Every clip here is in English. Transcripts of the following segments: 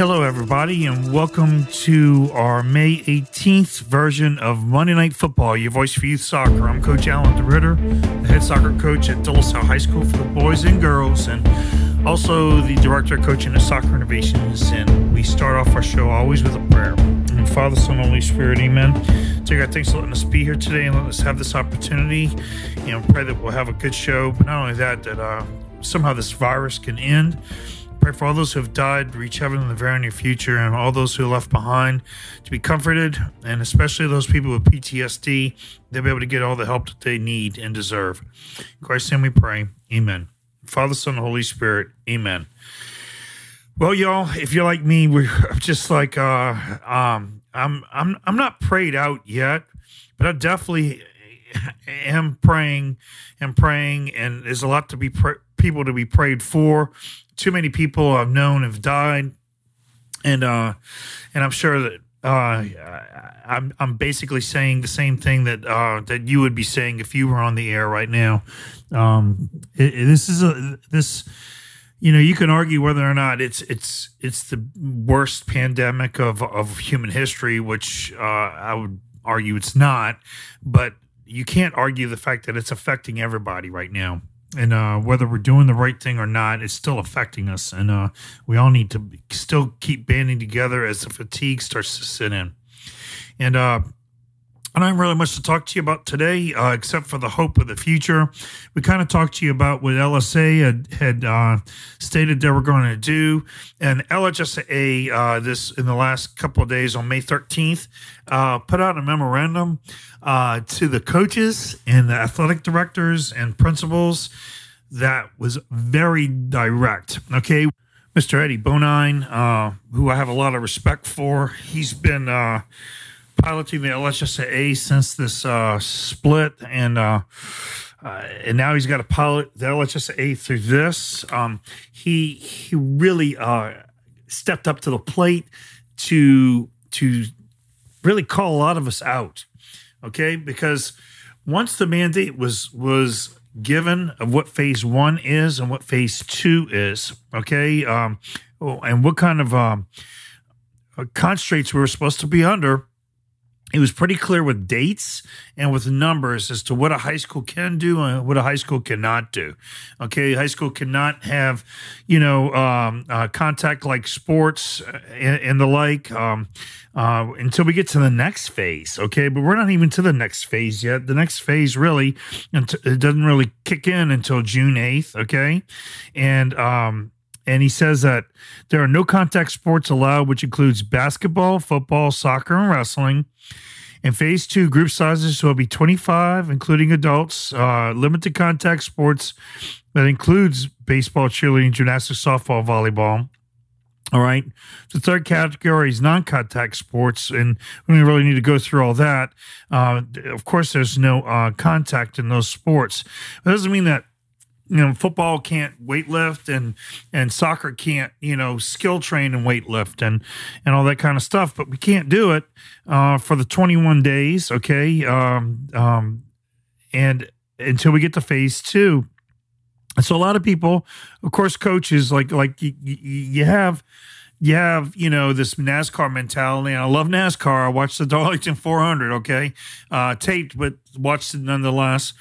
Hello, everybody, and welcome to our May 18th version of Monday Night Football, your voice for youth soccer. I'm Coach Alan DeRitter, the head soccer coach at Salle High School for the boys and girls, and also the director of coaching of Soccer Innovations. And we start off our show always with a prayer. And Father, Son, Holy Spirit, Amen. Dear God, thanks for letting us be here today and letting us have this opportunity. You know, pray that we'll have a good show, but not only that, that uh, somehow this virus can end Pray for all those who have died, reach heaven in the very near future, and all those who are left behind to be comforted, and especially those people with PTSD, they'll be able to get all the help that they need and deserve. In Christ's name we pray. Amen. Father, Son, Holy Spirit. Amen. Well, y'all, if you're like me, we're just like uh um I'm I'm I'm not prayed out yet, but I definitely am praying and praying, and there's a lot to be pr- people to be prayed for too many people I've known have died, and uh, and I'm sure that uh, I'm I'm basically saying the same thing that uh, that you would be saying if you were on the air right now. Um, it, it, this is a this. You know, you can argue whether or not it's it's it's the worst pandemic of of human history, which uh, I would argue it's not. But you can't argue the fact that it's affecting everybody right now and uh, whether we're doing the right thing or not, it's still affecting us, and uh, we all need to still keep banding together as the fatigue starts to sit in. And uh, I don't really much to talk to you about today, uh, except for the hope of the future. We kind of talked to you about what LSA had, had uh, stated they were going to do, and LHSA uh, this in the last couple of days on May 13th uh, put out a memorandum uh, to the coaches and the athletic directors and principals that was very direct. Okay. Mr. Eddie Bonine, uh, who I have a lot of respect for, he's been piloting the LHSAA since this uh, split, and uh, uh, and now he's got a pilot the LHSAA through this. Um, he he really uh, stepped up to the plate to to really call a lot of us out. Okay, because once the mandate was was given of what phase one is and what phase two is, okay, um, oh, and what kind of um, constraints we were supposed to be under it was pretty clear with dates and with numbers as to what a high school can do and what a high school cannot do. Okay, high school cannot have, you know, um, uh, contact like sports and, and the like um, uh, until we get to the next phase. Okay, but we're not even to the next phase yet. The next phase really, it doesn't really kick in until June eighth. Okay, and um, and he says that there are no contact sports allowed, which includes basketball, football, soccer, and wrestling. In phase two, group sizes will be 25, including adults. Uh, limited contact sports that includes baseball, cheerleading, gymnastics, softball, volleyball. All right. The third category is non contact sports, and we don't really need to go through all that. Uh, of course, there's no uh, contact in those sports. It doesn't mean that you know football can't weightlift and and soccer can't you know skill train and weightlift and and all that kind of stuff but we can't do it uh, for the 21 days okay um, um, and until we get to phase two and so a lot of people of course coaches like like you, you have you have you know this NASCAR mentality. And I love NASCAR. I watched the Darlington 400. Okay, uh, taped, but watched it nonetheless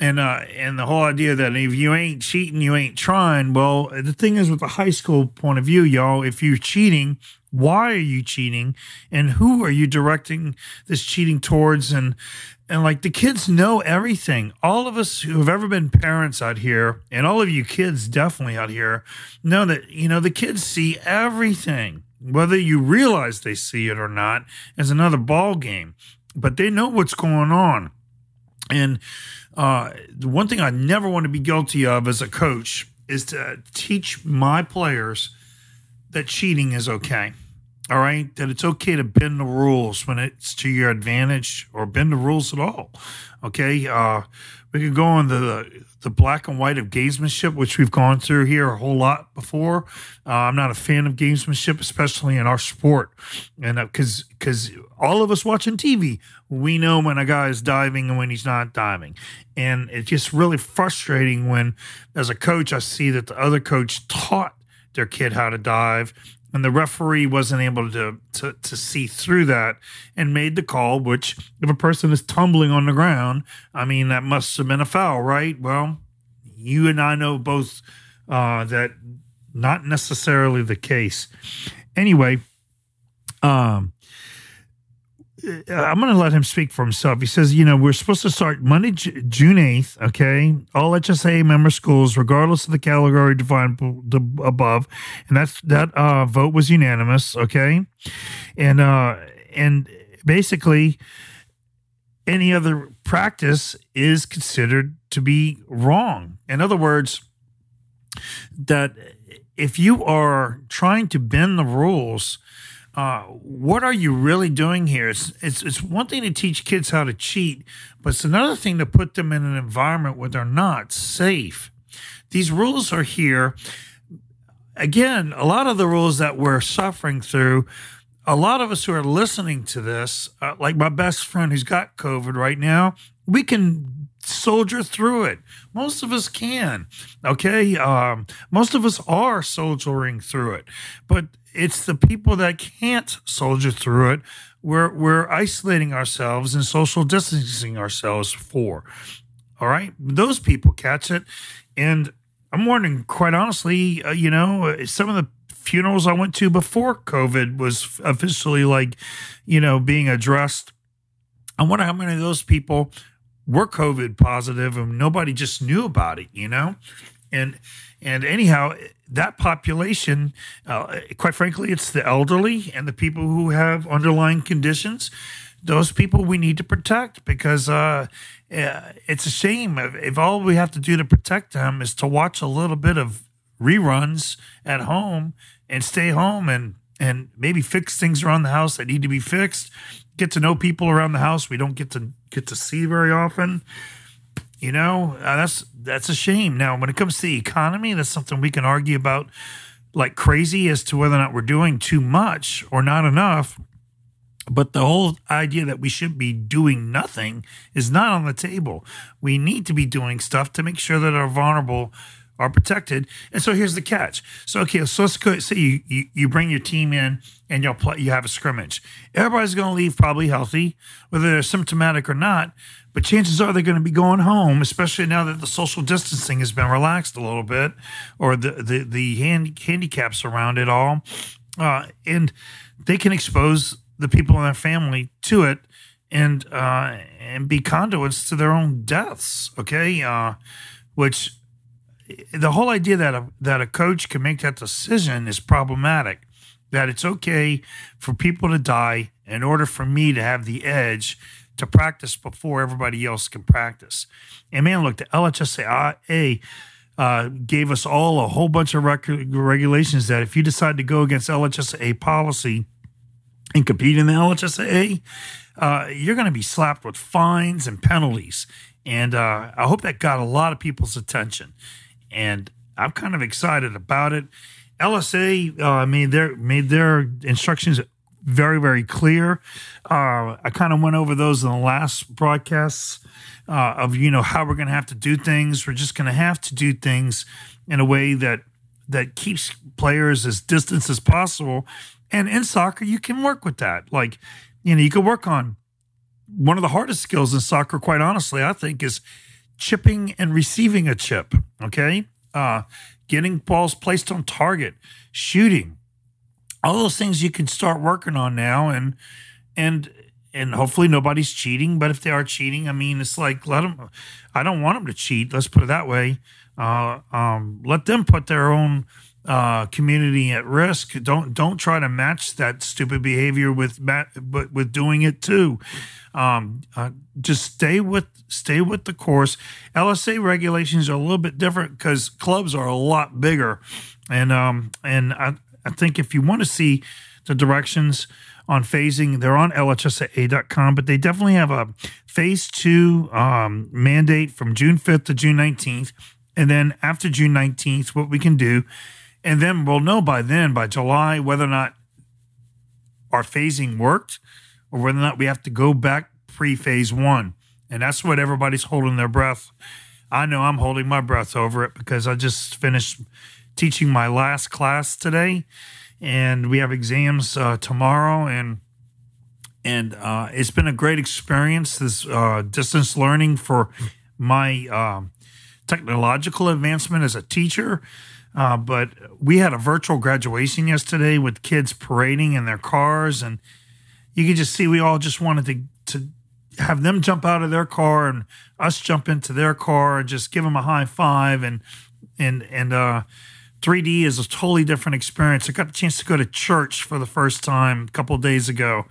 and uh, and the whole idea that if you ain't cheating, you ain't trying. Well, the thing is, with the high school point of view, y'all, if you're cheating, why are you cheating, and who are you directing this cheating towards? And and like the kids know everything. All of us who have ever been parents out here, and all of you kids definitely out here, know that you know the kids see everything. Whether you realize they see it or not is another ball game, but they know what's going on. And uh, the one thing I never want to be guilty of as a coach is to teach my players that cheating is okay. all right, that it's okay to bend the rules when it's to your advantage or bend the rules at all. Okay. Uh, we could go on the the black and white of gamesmanship, which we've gone through here a whole lot before. Uh, I'm not a fan of gamesmanship, especially in our sport, and because uh, because all of us watching TV, we know when a guy is diving and when he's not diving, and it's just really frustrating when, as a coach, I see that the other coach taught their kid how to dive and the referee wasn't able to, to to see through that and made the call which if a person is tumbling on the ground i mean that must have been a foul right? Well you and i know both uh, that not necessarily the case. Anyway um I'm going to let him speak for himself. He says, you know, we're supposed to start Monday, J- June 8th, okay? All HSA member schools, regardless of the category defined above. And that's that uh, vote was unanimous, okay? And uh, and basically, any other practice is considered to be wrong. In other words, that if you are trying to bend the rules – uh, what are you really doing here? It's, it's it's one thing to teach kids how to cheat, but it's another thing to put them in an environment where they're not safe. These rules are here. Again, a lot of the rules that we're suffering through, a lot of us who are listening to this, uh, like my best friend who's got COVID right now, we can soldier through it. Most of us can. Okay. Um, most of us are soldiering through it. But it's the people that can't soldier through it. We're we're isolating ourselves and social distancing ourselves for. All right, those people catch it, and I'm wondering, quite honestly, uh, you know, some of the funerals I went to before COVID was officially like, you know, being addressed. I wonder how many of those people were COVID positive and nobody just knew about it, you know, and and anyhow, that population, uh, quite frankly, it's the elderly and the people who have underlying conditions. Those people we need to protect because uh, it's a shame if, if all we have to do to protect them is to watch a little bit of reruns at home and stay home and and maybe fix things around the house that need to be fixed. Get to know people around the house we don't get to get to see very often. You know, uh, that's that's a shame. Now, when it comes to the economy, that's something we can argue about like crazy as to whether or not we're doing too much or not enough. But the whole idea that we should be doing nothing is not on the table. We need to be doing stuff to make sure that our vulnerable are protected. And so here's the catch. So okay, so let's go. Say you you, you bring your team in and you'll play. You have a scrimmage. Everybody's going to leave probably healthy, whether they're symptomatic or not. But chances are they're going to be going home, especially now that the social distancing has been relaxed a little bit, or the the the hand, handicaps around it all, uh, and they can expose the people in their family to it and uh, and be conduits to their own deaths. Okay, uh, which the whole idea that a, that a coach can make that decision is problematic. That it's okay for people to die in order for me to have the edge to practice before everybody else can practice. And man, look, the LHSAA uh, gave us all a whole bunch of rec- regulations that if you decide to go against LHSAA policy and compete in the LHSAA, uh, you're going to be slapped with fines and penalties. And uh, I hope that got a lot of people's attention and I'm kind of excited about it. LSA uh, made their made their instructions very very clear. Uh, I kind of went over those in the last broadcasts uh, of you know how we're going to have to do things. We're just going to have to do things in a way that that keeps players as distant as possible. And in soccer, you can work with that. Like you know, you can work on one of the hardest skills in soccer. Quite honestly, I think is chipping and receiving a chip. Okay. Uh, getting balls placed on target, shooting, all those things you can start working on now. And, and, and hopefully nobody's cheating. But if they are cheating, I mean, it's like, let them, I don't want them to cheat. Let's put it that way. Uh, um, let them put their own, uh, community at risk. Don't don't try to match that stupid behavior with but with doing it too. Um, uh, just stay with stay with the course. LSA regulations are a little bit different because clubs are a lot bigger, and um, and I, I think if you want to see the directions on phasing, they're on LHSAA.com, but they definitely have a phase two um, mandate from June 5th to June 19th. And then after June 19th, what we can do. And then we'll know by then, by July, whether or not our phasing worked or whether or not we have to go back pre phase one. And that's what everybody's holding their breath. I know I'm holding my breath over it because I just finished teaching my last class today and we have exams uh, tomorrow and and uh, it's been a great experience this uh, distance learning for my um, technological advancement as a teacher uh, but we had a virtual graduation yesterday with kids parading in their cars and you could just see we all just wanted to to have them jump out of their car and us jump into their car and just give them a high five and and and uh 3D is a totally different experience. I got the chance to go to church for the first time a couple days ago,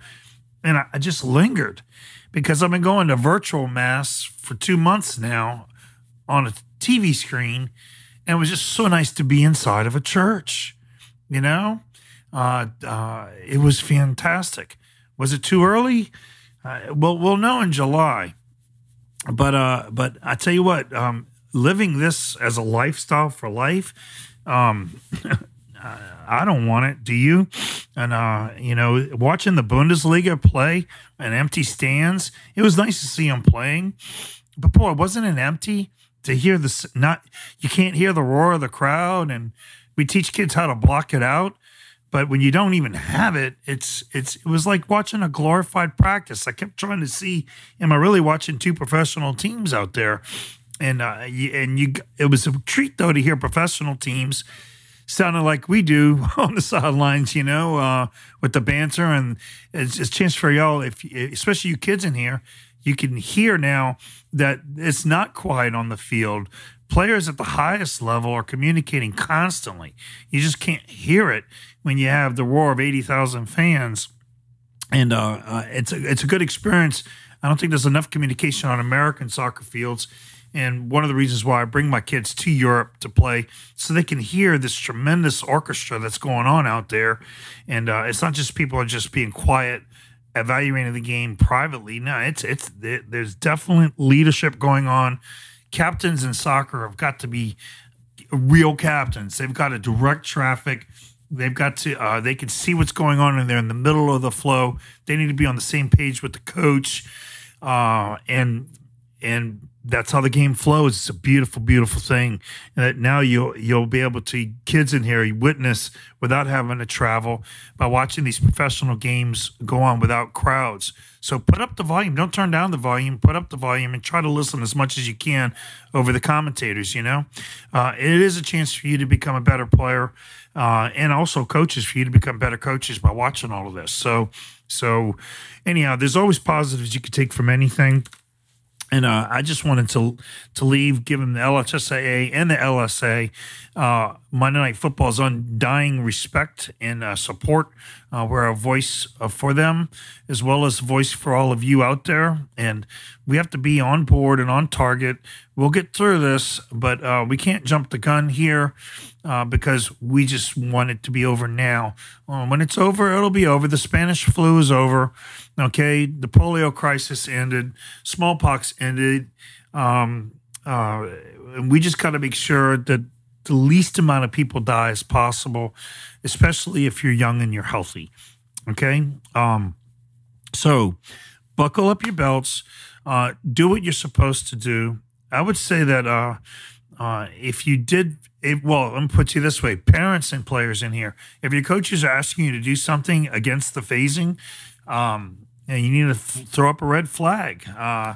and I, I, just lingered because I've been going to virtual mass for two months now on a TV screen, and it was just so nice to be inside of a church. You know, uh, uh, it was fantastic. Was it too early? Uh, well, we'll know in July. But uh, but I tell you what, um, living this as a lifestyle for life um, I don't want it. Do you? And uh, you know, watching the Bundesliga play and empty stands, it was nice to see them playing. But boy, wasn't it empty to hear the not? You can't hear the roar of the crowd, and we teach kids how to block it out. But when you don't even have it, it's it's it was like watching a glorified practice. I kept trying to see, am I really watching two professional teams out there? and uh, and you it was a treat though to hear professional teams sounding like we do on the sidelines, you know, uh, with the banter and it's, it's a chance for y'all, if especially you kids in here, you can hear now that it's not quiet on the field. Players at the highest level are communicating constantly. You just can't hear it when you have the roar of eighty thousand fans, and uh, uh, it's a it's a good experience. I don't think there's enough communication on American soccer fields and one of the reasons why I bring my kids to Europe to play so they can hear this tremendous orchestra that's going on out there. And uh, it's not just people are just being quiet, evaluating the game privately. No, it's it's it, there's definite leadership going on. Captains in soccer have got to be real captains. They've got to direct traffic. They've got to. Uh, they can see what's going on, and they're in the middle of the flow. They need to be on the same page with the coach, uh, and and that's how the game flows. It's a beautiful, beautiful thing. And that now you'll you'll be able to kids in here witness without having to travel by watching these professional games go on without crowds. So put up the volume. Don't turn down the volume. Put up the volume and try to listen as much as you can over the commentators. You know, uh, it is a chance for you to become a better player, uh, and also coaches for you to become better coaches by watching all of this. So, so anyhow, there's always positives you could take from anything. And uh, I just wanted to to leave, given the LHSAA and the LSA, uh, Monday Night Football's undying respect and uh, support. Uh, we're a voice uh, for them, as well as a voice for all of you out there. And we have to be on board and on target. We'll get through this, but uh, we can't jump the gun here because we just want it to be over now. when it's over, it'll be over. The Spanish flu is over. Okay, the polio crisis ended, smallpox ended. Um, uh, and we just got to make sure that the least amount of people die as possible, especially if you're young and you're healthy. Okay, um, so buckle up your belts, uh, do what you're supposed to do. I would say that uh, uh, if you did, well, let me put you this way: parents and players in here, if your coaches are asking you to do something against the phasing, um, and you need to throw up a red flag uh,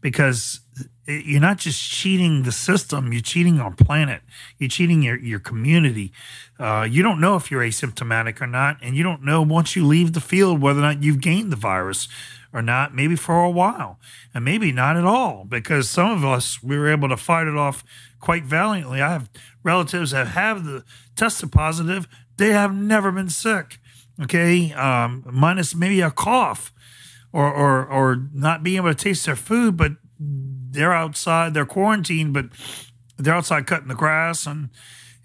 because you're not just cheating the system, you're cheating our planet, you're cheating your, your community. Uh, you don't know if you're asymptomatic or not, and you don't know once you leave the field whether or not you've gained the virus or not, maybe for a while, and maybe not at all, because some of us, we were able to fight it off quite valiantly. I have relatives that have the tested positive, they have never been sick, okay, um, minus maybe a cough or or or not being able to taste their food, but they're outside, they're quarantined, but they're outside cutting the grass and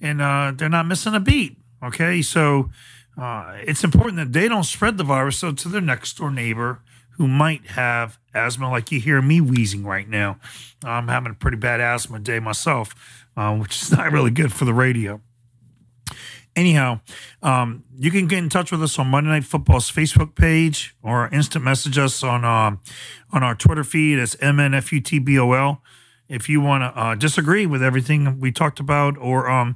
and uh, they're not missing a beat. Okay, so uh, it's important that they don't spread the virus so to their next door neighbor who might have asthma, like you hear me wheezing right now. I'm having a pretty bad asthma day myself, uh, which is not really good for the radio. Anyhow, um, you can get in touch with us on Monday Night Football's Facebook page or instant message us on uh, on our Twitter feed. It's MNFUTBOL. If you want to uh, disagree with everything we talked about, or um,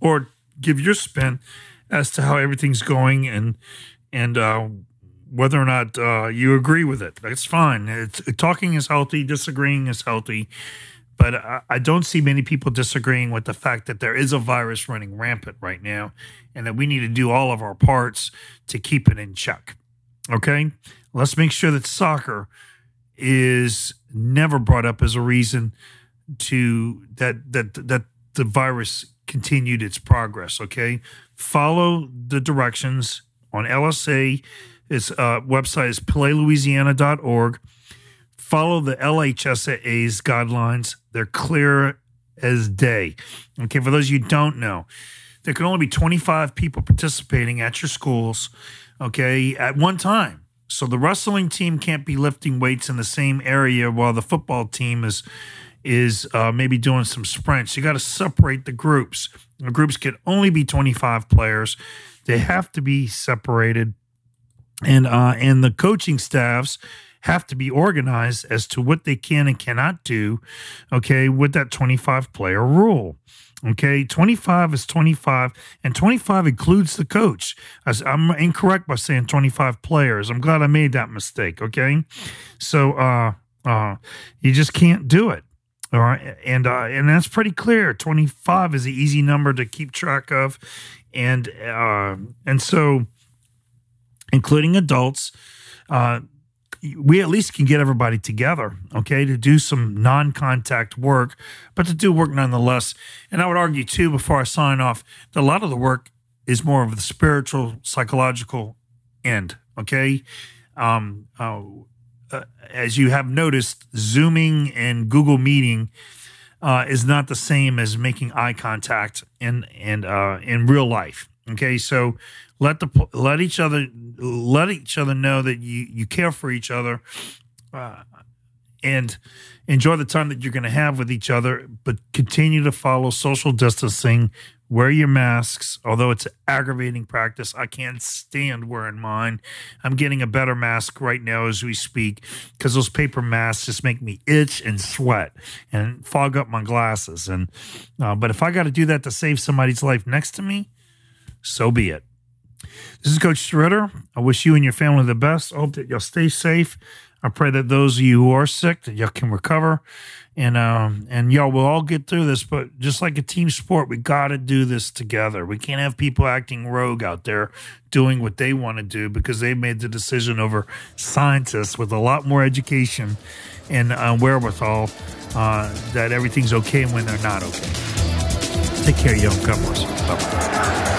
or give your spin as to how everything's going and and uh, whether or not uh, you agree with it, that's fine. It's, talking is healthy, disagreeing is healthy. But I, I don't see many people disagreeing with the fact that there is a virus running rampant right now and that we need to do all of our parts to keep it in check. Okay? Let's make sure that soccer is never brought up as a reason to that that that the virus continued its progress. Okay, follow the directions on LSA. Its uh, website is playlouisiana.org follow the LHSAA's guidelines. They're clear as day. Okay, for those you don't know, there can only be 25 people participating at your schools, okay, at one time. So the wrestling team can't be lifting weights in the same area while the football team is is uh, maybe doing some sprints. You got to separate the groups. The groups can only be 25 players. They have to be separated, and uh, and the coaching staffs have to be organized as to what they can and cannot do, okay, with that 25 player rule. Okay, 25 is 25, and 25 includes the coach. I'm incorrect by saying 25 players. I'm glad I made that mistake. Okay, so uh, uh, you just can't do it. All right, and uh, and that's pretty clear. 25 is an easy number to keep track of, and uh, and so, including adults, uh, we at least can get everybody together, okay, to do some non contact work, but to do work nonetheless. And I would argue, too, before I sign off, that a lot of the work is more of the spiritual, psychological end, okay? Um, uh, uh, as you have noticed, Zooming and Google Meeting uh, is not the same as making eye contact in, and, uh, in real life, okay? So let the let each other let each other know that you you care for each other uh, and enjoy the time that you're going to have with each other but continue to follow social distancing wear your masks although it's aggravating practice i can't stand wearing mine i'm getting a better mask right now as we speak because those paper masks just make me itch and sweat and fog up my glasses and uh, but if i got to do that to save somebody's life next to me so be it this is Coach Ritter. I wish you and your family the best. I hope that you'll stay safe. I pray that those of you who are sick that y'all can recover, and um, and y'all will all get through this. But just like a team sport, we got to do this together. We can't have people acting rogue out there doing what they want to do because they made the decision over scientists with a lot more education and uh, wherewithal uh, that everything's okay when they're not okay. Take care, young. God bless. Bye.